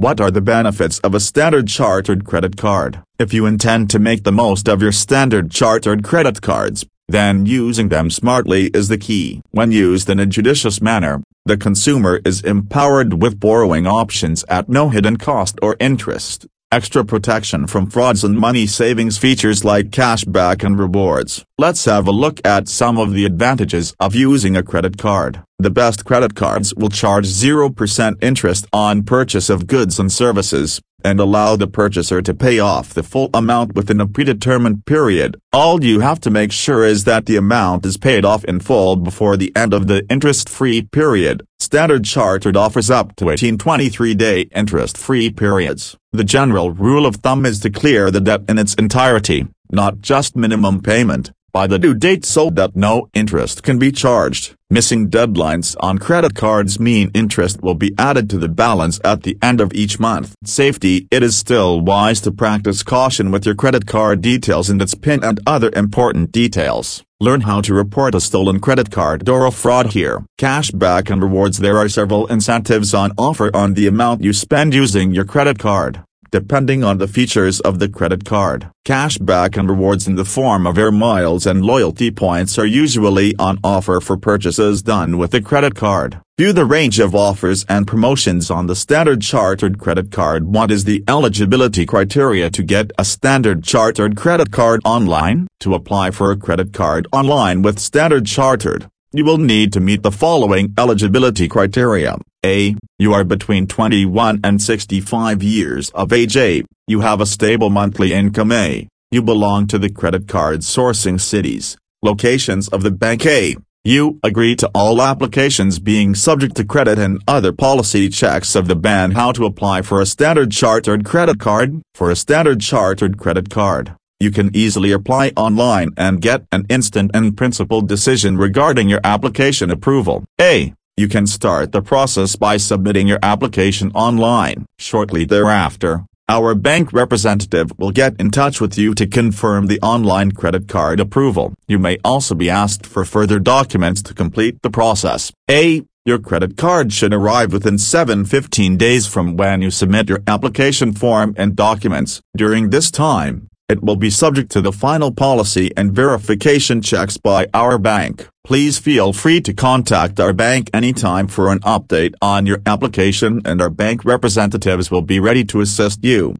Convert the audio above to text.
What are the benefits of a Standard Chartered credit card? If you intend to make the most of your Standard Chartered credit cards, then using them smartly is the key. When used in a judicious manner, the consumer is empowered with borrowing options at no hidden cost or interest extra protection from frauds and money savings features like cashback and rewards. Let's have a look at some of the advantages of using a credit card. The best credit cards will charge 0% interest on purchase of goods and services, and allow the purchaser to pay off the full amount within a predetermined period. All you have to make sure is that the amount is paid off in full before the end of the interest-free period. Standard Chartered offers up to 18 23-day interest-free periods. The general rule of thumb is to clear the debt in its entirety, not just minimum payment, by the due date so that no interest can be charged. Missing deadlines on credit cards mean interest will be added to the balance at the end of each month. Safety It is still wise to practice caution with your credit card details and its PIN and other important details. Learn how to report a stolen credit card or a fraud here. Cashback and rewards There are several incentives on offer on the amount you spend using your credit card depending on the features of the credit card. Cashback and rewards in the form of air miles and loyalty points are usually on offer for purchases done with the credit card. View the range of offers and promotions on the Standard Chartered credit card. What is the eligibility criteria to get a Standard Chartered credit card online? To apply for a credit card online with Standard Chartered, you will need to meet the following eligibility criteria. A. You are between 21 and 65 years of age A. You have a stable monthly income A. You belong to the credit card sourcing cities, locations of the bank A. You agree to all applications being subject to credit and other policy checks of the bank. How to apply for a Standard Chartered credit card? For a Standard Chartered credit card, you can easily apply online and get an instant and principal decision regarding your application approval. A. You can start the process by submitting your application online. Shortly thereafter, our bank representative will get in touch with you to confirm the online credit card approval. You may also be asked for further documents to complete the process. A. Your credit card should arrive within 7-15 days from when you submit your application form and documents. During this time, it will be subject to the final policy and verification checks by our bank. Please feel free to contact our bank anytime for an update on your application and our bank representatives will be ready to assist you.